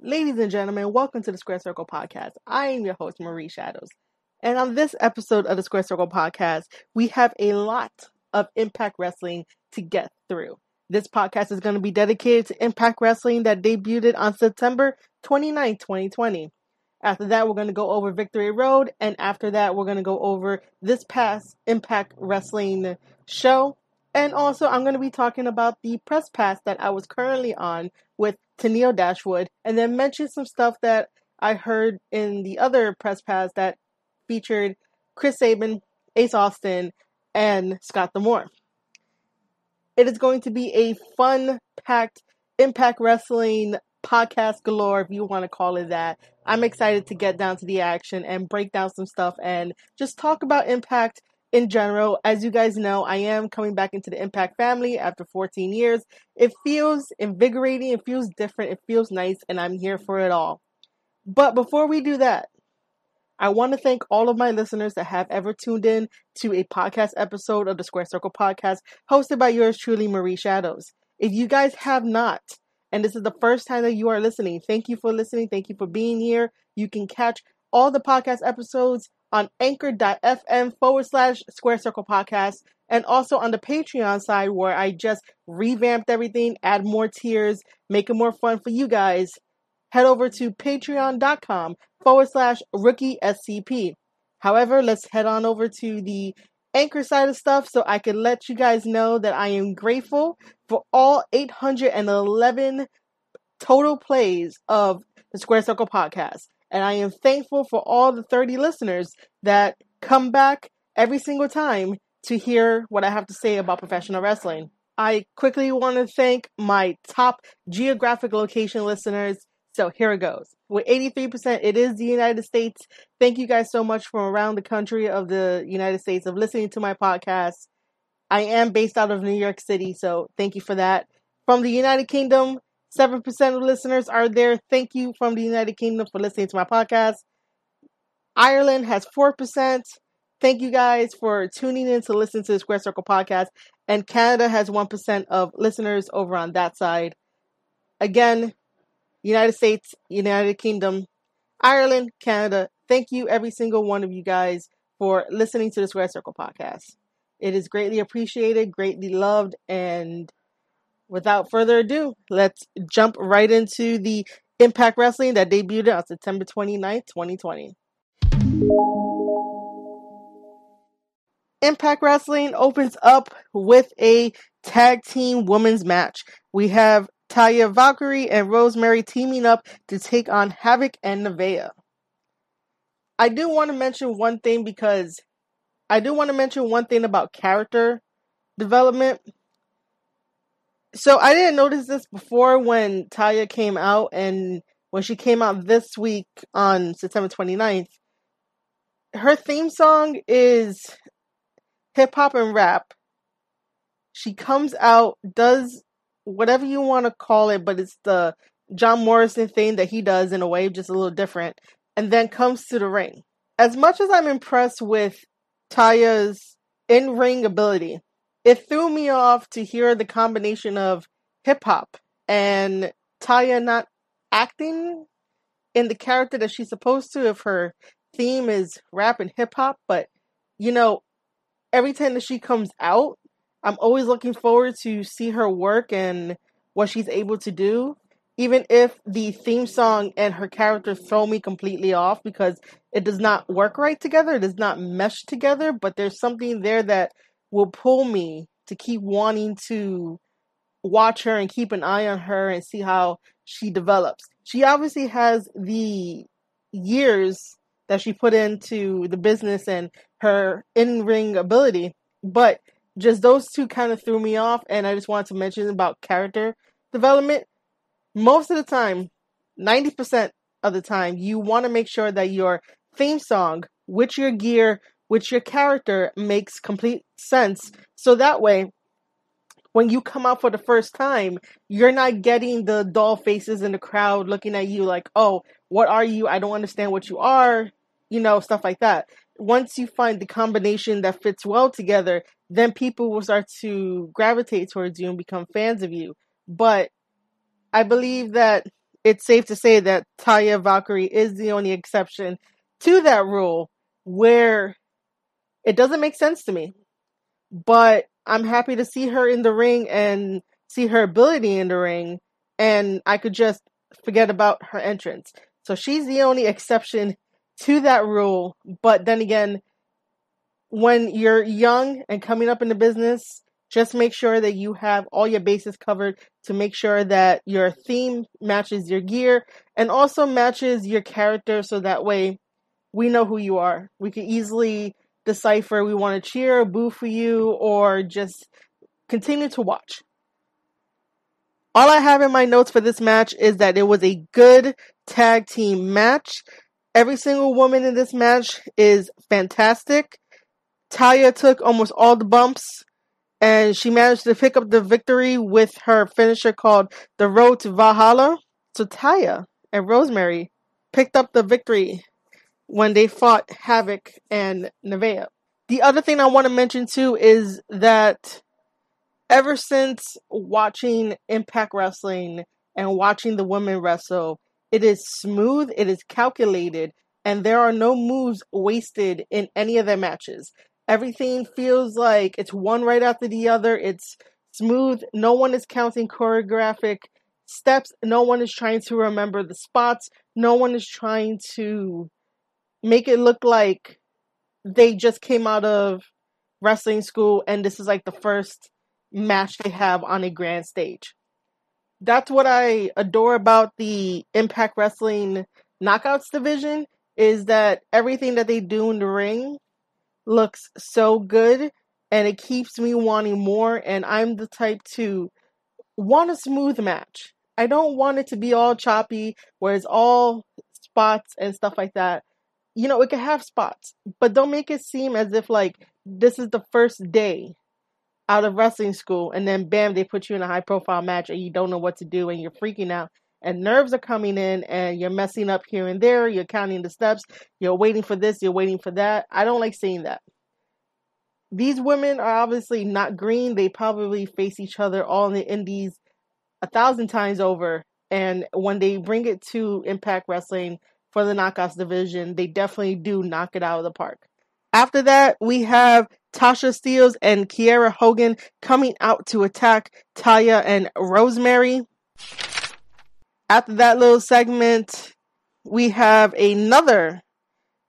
Ladies and gentlemen, welcome to the Square Circle Podcast. I am your host, Marie Shadows. And on this episode of the Square Circle Podcast, we have a lot of Impact Wrestling to get through. This podcast is going to be dedicated to Impact Wrestling that debuted on September 29, 2020. After that, we're going to go over Victory Road, and after that, we're going to go over this past Impact Wrestling show. And also, I'm going to be talking about the press pass that I was currently on with Tenille Dashwood, and then mention some stuff that I heard in the other press pass that featured Chris Sabin, Ace Austin, and Scott D'Amore. It is going to be a fun packed Impact Wrestling podcast galore, if you want to call it that. I'm excited to get down to the action and break down some stuff and just talk about Impact in general. As you guys know, I am coming back into the Impact family after 14 years. It feels invigorating, it feels different, it feels nice, and I'm here for it all. But before we do that, I want to thank all of my listeners that have ever tuned in to a podcast episode of the Square Circle podcast hosted by yours truly, Marie Shadows. If you guys have not, and this is the first time that you are listening, thank you for listening. Thank you for being here. You can catch all the podcast episodes on anchor.fm forward slash square circle podcast and also on the Patreon side where I just revamped everything, add more tiers, make it more fun for you guys. Head over to patreon.com forward slash rookie SCP. However, let's head on over to the anchor side of stuff so I can let you guys know that I am grateful for all 811 total plays of the Square Circle podcast. And I am thankful for all the 30 listeners that come back every single time to hear what I have to say about professional wrestling. I quickly want to thank my top geographic location listeners. So here it goes. With 83%, it is the United States. Thank you guys so much from around the country of the United States of listening to my podcast. I am based out of New York City, so thank you for that. From the United Kingdom, 7% of listeners are there. Thank you from the United Kingdom for listening to my podcast. Ireland has 4%. Thank you guys for tuning in to listen to the Square Circle podcast. And Canada has 1% of listeners over on that side. Again, United States, United Kingdom, Ireland, Canada. Thank you, every single one of you guys, for listening to the Square Circle podcast. It is greatly appreciated, greatly loved, and without further ado, let's jump right into the Impact Wrestling that debuted on September 29th, 2020. Impact Wrestling opens up with a tag team women's match. We have Taya Valkyrie and Rosemary teaming up to take on Havok and Nevaeh. I do want to mention one thing because I do want to mention one thing about character development so I didn't notice this before when Taya came out and when she came out this week on September 29th. Her theme song is hip hop and rap. She comes out, does whatever you want to call it, but it's the John Morrison thing that he does in a way, just a little different, and then comes to the ring. As much as I'm impressed with Taya's in ring ability, it threw me off to hear the combination of hip hop and Taya not acting in the character that she's supposed to if her theme is rap and hip hop. But, you know, every time that she comes out, I'm always looking forward to see her work and what she's able to do. Even if the theme song and her character throw me completely off because it does not work right together, it does not mesh together, but there's something there that will pull me to keep wanting to watch her and keep an eye on her and see how she develops. She obviously has the years that she put into the business and her in ring ability, but just those two kind of threw me off. And I just wanted to mention about character development. Most of the time, 90% of the time, you want to make sure that your theme song, with your gear, which your character makes complete sense. So that way, when you come out for the first time, you're not getting the doll faces in the crowd looking at you like, oh, what are you? I don't understand what you are, you know, stuff like that. Once you find the combination that fits well together, then people will start to gravitate towards you and become fans of you. But I believe that it's safe to say that Taya Valkyrie is the only exception to that rule where it doesn't make sense to me. But I'm happy to see her in the ring and see her ability in the ring, and I could just forget about her entrance. So she's the only exception to that rule. But then again, when you're young and coming up in the business, just make sure that you have all your bases covered to make sure that your theme matches your gear and also matches your character so that way we know who you are. We can easily decipher we want to cheer, boo for you, or just continue to watch. All I have in my notes for this match is that it was a good tag team match. Every single woman in this match is fantastic. Taya took almost all the bumps and she managed to pick up the victory with her finisher called the Road to Valhalla. So Taya and Rosemary picked up the victory when they fought Havok and Nevaeh. The other thing I want to mention too is that ever since watching Impact Wrestling and watching the women wrestle, it is smooth, it is calculated, and there are no moves wasted in any of their matches. Everything feels like it's one right after the other. It's smooth. No one is counting choreographic steps. No one is trying to remember the spots. No one is trying to make it look like they just came out of wrestling school and this is like the first match they have on a grand stage. That's what I adore about the Impact Wrestling Knockouts division is that everything that they do in the ring looks so good and it keeps me wanting more and I'm the type to want a smooth match. I don't want it to be all choppy where it's all spots and stuff like that. You know, it can have spots, but don't make it seem as if like this is the first day out of wrestling school and then bam they put you in a high profile match and you don't know what to do and you're freaking out and nerves are coming in and you're messing up here and there, you're counting the steps, you're waiting for this, you're waiting for that. I don't like seeing that. These women are obviously not green. They probably face each other all in the indies a thousand times over. And when they bring it to Impact Wrestling for the Knockouts division, they definitely do knock it out of the park. After that, we have Tasha Steelz and Kiera Hogan coming out to attack Taya and Rosemary. After that little segment, we have another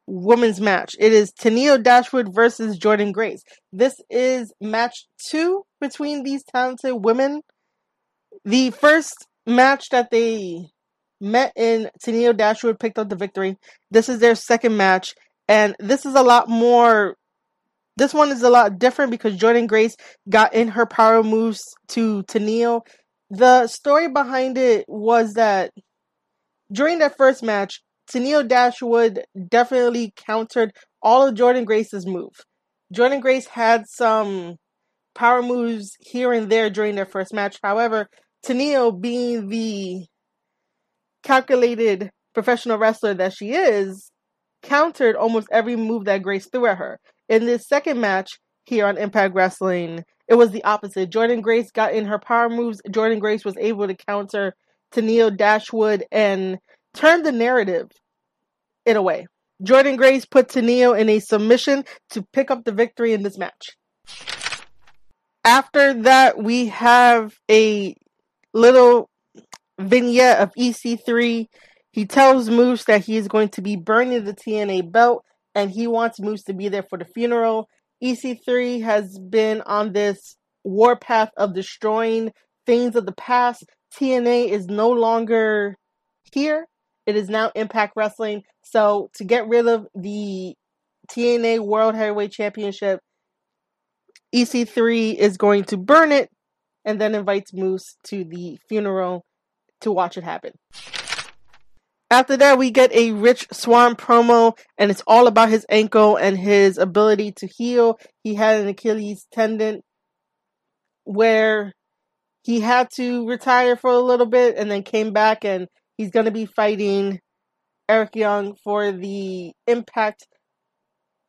women's match. It is Tenille Dashwood versus Jordan Grace. This is match two between these talented women. The first match that they met in, Tenille Dashwood picked up the victory. This is their second match, and this is a lot more. This one is a lot different because Jordan Grace got in her power moves to Tenille the story behind it was that during that first match, Tenille Dashwood definitely countered all of Jordan Grace's move. Jordan Grace had some power moves here and there during their first match. However, Tenille, being the calculated professional wrestler that she is, countered almost every move that Grace threw at her. In this second match here on Impact Wrestling, it was the opposite. Jordan Grace got in her power moves. Jordan Grace was able to counter Tenille Dashwood and turn the narrative in a way. Jordan Grace put Tenille in a submission to pick up the victory in this match. After that, we have a little vignette of EC3. He tells Moose that he is going to be burning the TNA belt and he wants Moose to be there for the funeral. EC3 has been on this warpath of destroying things of the past. TNA is no longer here. It is now Impact Wrestling. So to get rid of the TNA World Heavyweight Championship, EC3 is going to burn it and then invites Moose to the funeral to watch it happen. After that, we get a Rich Swann promo, and it's all about his ankle and his ability to heal. He had an Achilles tendon where he had to retire for a little bit and then came back, and he's going to be fighting Eric Young for the Impact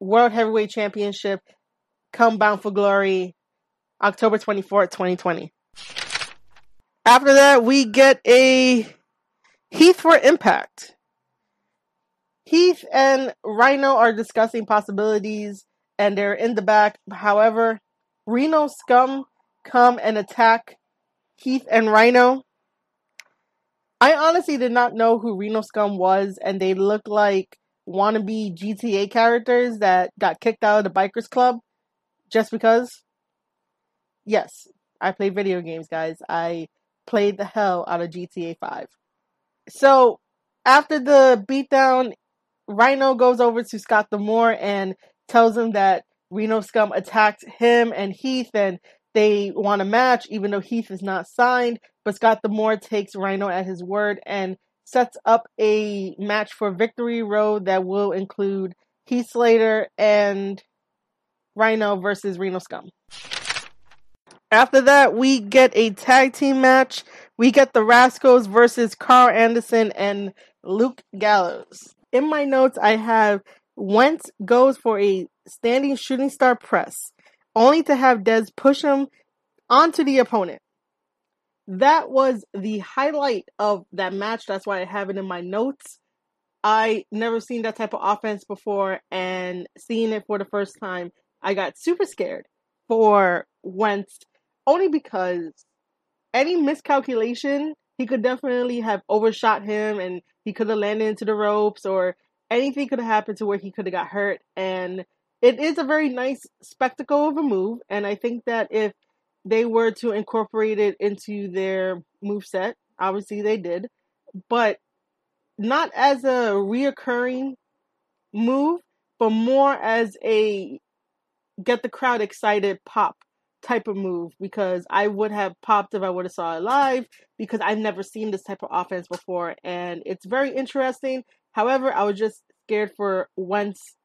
World Heavyweight Championship come Bound for Glory October 24th, 2020. After that, we get a Heath for Impact. Heath and Rhino are discussing possibilities and they're in the back. However, Reno Scum come and attack Heath and Rhino. I honestly did not know who Reno Scum was, and they look like wannabe GTA characters that got kicked out of the Bikers Club just because. Yes, I play video games, guys. I played the hell out of GTA 5. So, after the beatdown, Rhino goes over to Scott D'Amore and tells him that Reno Scum attacked him and Heath and they want a match, even though Heath is not signed. But Scott D'Amore takes Rhino at his word and sets up a match for Victory Road that will include Heath Slater and Rhino versus Reno Scum. After that, we get a tag team match. We get the Rascalz versus Karl Anderson and Luke Gallows. In my notes, I have Wentz goes for a standing shooting star press, only to have Dez push him onto the opponent. That was the highlight of that match. That's why I have it in my notes. I never seen that type of offense before, and seeing it for the first time, I got super scared for Wentz, only because any miscalculation, he could definitely have overshot him, and he could have landed into the ropes, or anything could have happened to where he could have got hurt. And it is a very nice spectacle of a move, and I think that if they were to incorporate it into their move set, obviously they did, but not as a reoccurring move, but more as a get the crowd excited pop type of move because I would have popped if I would have saw it live because I've never seen this type of offense before and it's very interesting. However, I was just scared for Wentz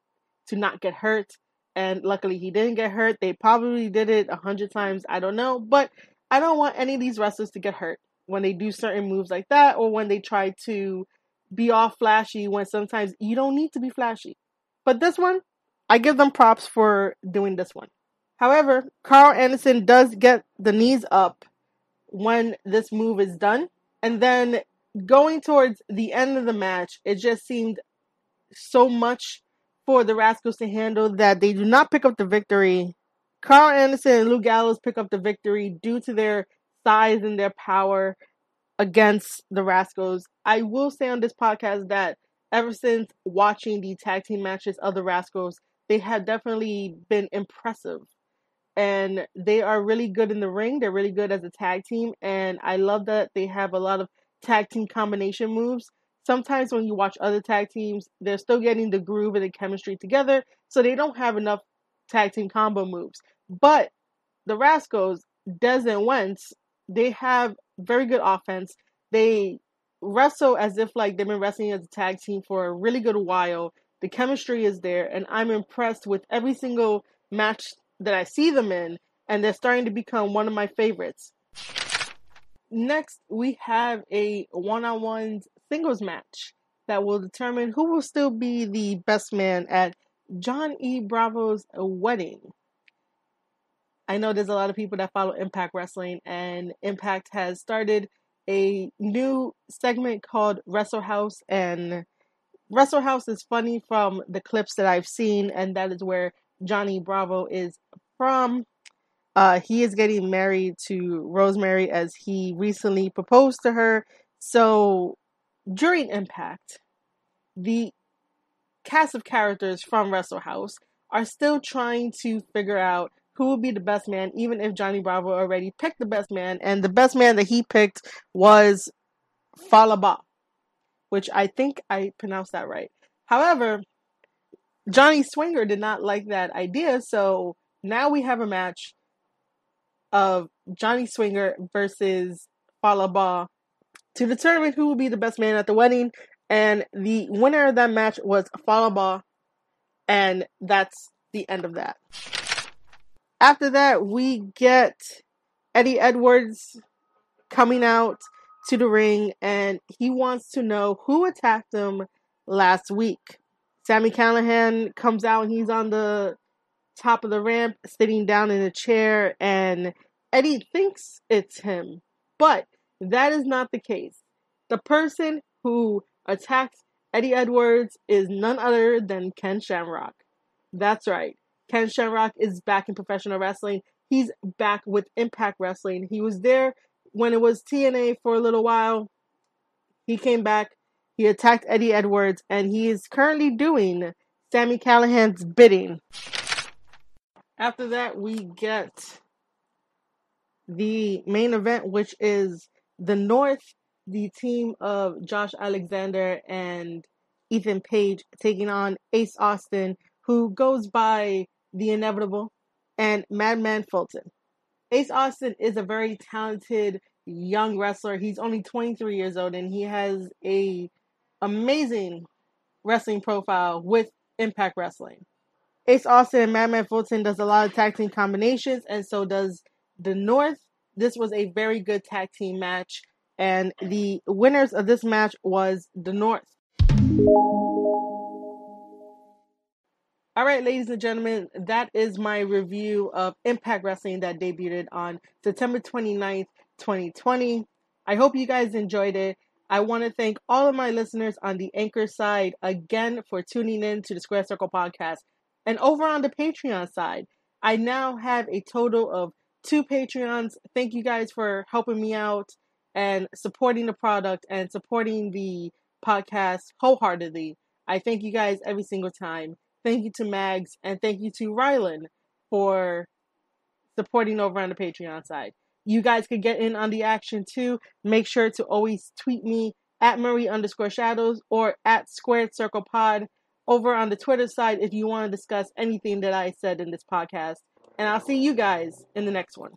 to not get hurt. And luckily, he didn't get hurt. They probably did it a hundred times. I don't know. But I don't want any of these wrestlers to get hurt when they do certain moves like that or when they try to be all flashy when sometimes you don't need to be flashy. But this one, I give them props for doing this one. However, Karl Anderson does get the knees up when this move is done. And then going towards the end of the match, it just seemed so much for the Rascalz to handle that they do not pick up the victory. Karl Anderson and Lou Gallows pick up the victory due to their size and their power against the Rascalz. I will say on this podcast that ever since watching the tag team matches of the Rascalz, they have definitely been impressive. And they are really good in the ring. They're really good as a tag team. And I love that they have a lot of tag team combination moves sometimes when you watch other tag teams, they're still getting the groove and the chemistry together, so they don't have enough tag team combo moves. But the Rascalz, Dez and Wentz, they have very good offense. They wrestle as if like they've been wrestling as a tag team for a really good while. The chemistry is there, and I'm impressed with every single match that I see them in, and they're starting to become one of my favorites. Next, we have a one on one singles match that will determine who will still be the best man at John E. Bravo's wedding. I know there's a lot of people that follow Impact Wrestling, and Impact has started a new segment called Wrestle House. And Wrestle House is funny from the clips that I've seen, and that is where Johnny Bravo is from. Uh, he is getting married to Rosemary as he recently proposed to her. So during Impact, the cast of characters from Wrestle House are still trying to figure out who will be the best man, even if Johnny Bravo already picked the best man. And the best man that he picked was Fallah Bahh, which I think I pronounced that right. However, Johnny Swinger did not like that idea, so now we have a match of Johnny Swinger versus Fallah Bahh to determine who will be the best man at the wedding. And the winner of that match was Fallah Bahh, and that's the end of that. After that, we get Eddie Edwards coming out to the ring, and he wants to know who attacked him last week. Sami Callahan comes out, and he's on the top of the ramp, sitting down in a chair, and Eddie thinks it's him, but that is not the case. The person who attacked Eddie Edwards is none other than Ken Shamrock. That's right. Ken Shamrock is back in professional wrestling. He's back with Impact Wrestling. He was there when it was TNA for a little while. He came back. He attacked Eddie Edwards, and he is currently doing Sami Callahan's bidding. After that, we get the main event, which is the North, the team of Josh Alexander and Ethan Page taking on Ace Austin, who goes by the inevitable, and Madman Fulton. Ace Austin is a very talented young wrestler. He's only 23 years old and he has a amazing wrestling profile with Impact Wrestling. Ace Austin and Madman Fulton does a lot of tag team combinations, and so does the North. This was a very good tag team match, and the winners of this match was the North. All right, ladies and gentlemen, that is my review of Impact Wrestling that debuted on September 29th, 2020. I hope you guys enjoyed it. I want to thank all of my listeners on the Anchor side again for tuning in to the Square Circle podcast. And over on the Patreon side, I now have a total of two Patreons. Thank you guys for helping me out and supporting the product and supporting the podcast wholeheartedly. I thank you guys every single time. Thank you to Mags and thank you to Rylan for supporting over on the Patreon side. You guys could get in on the action too. Make sure to always tweet me at Marie underscore shadows or at squared circle pod over on the Twitter side if you want to discuss anything that I said in this podcast. And I'll see you guys in the next one.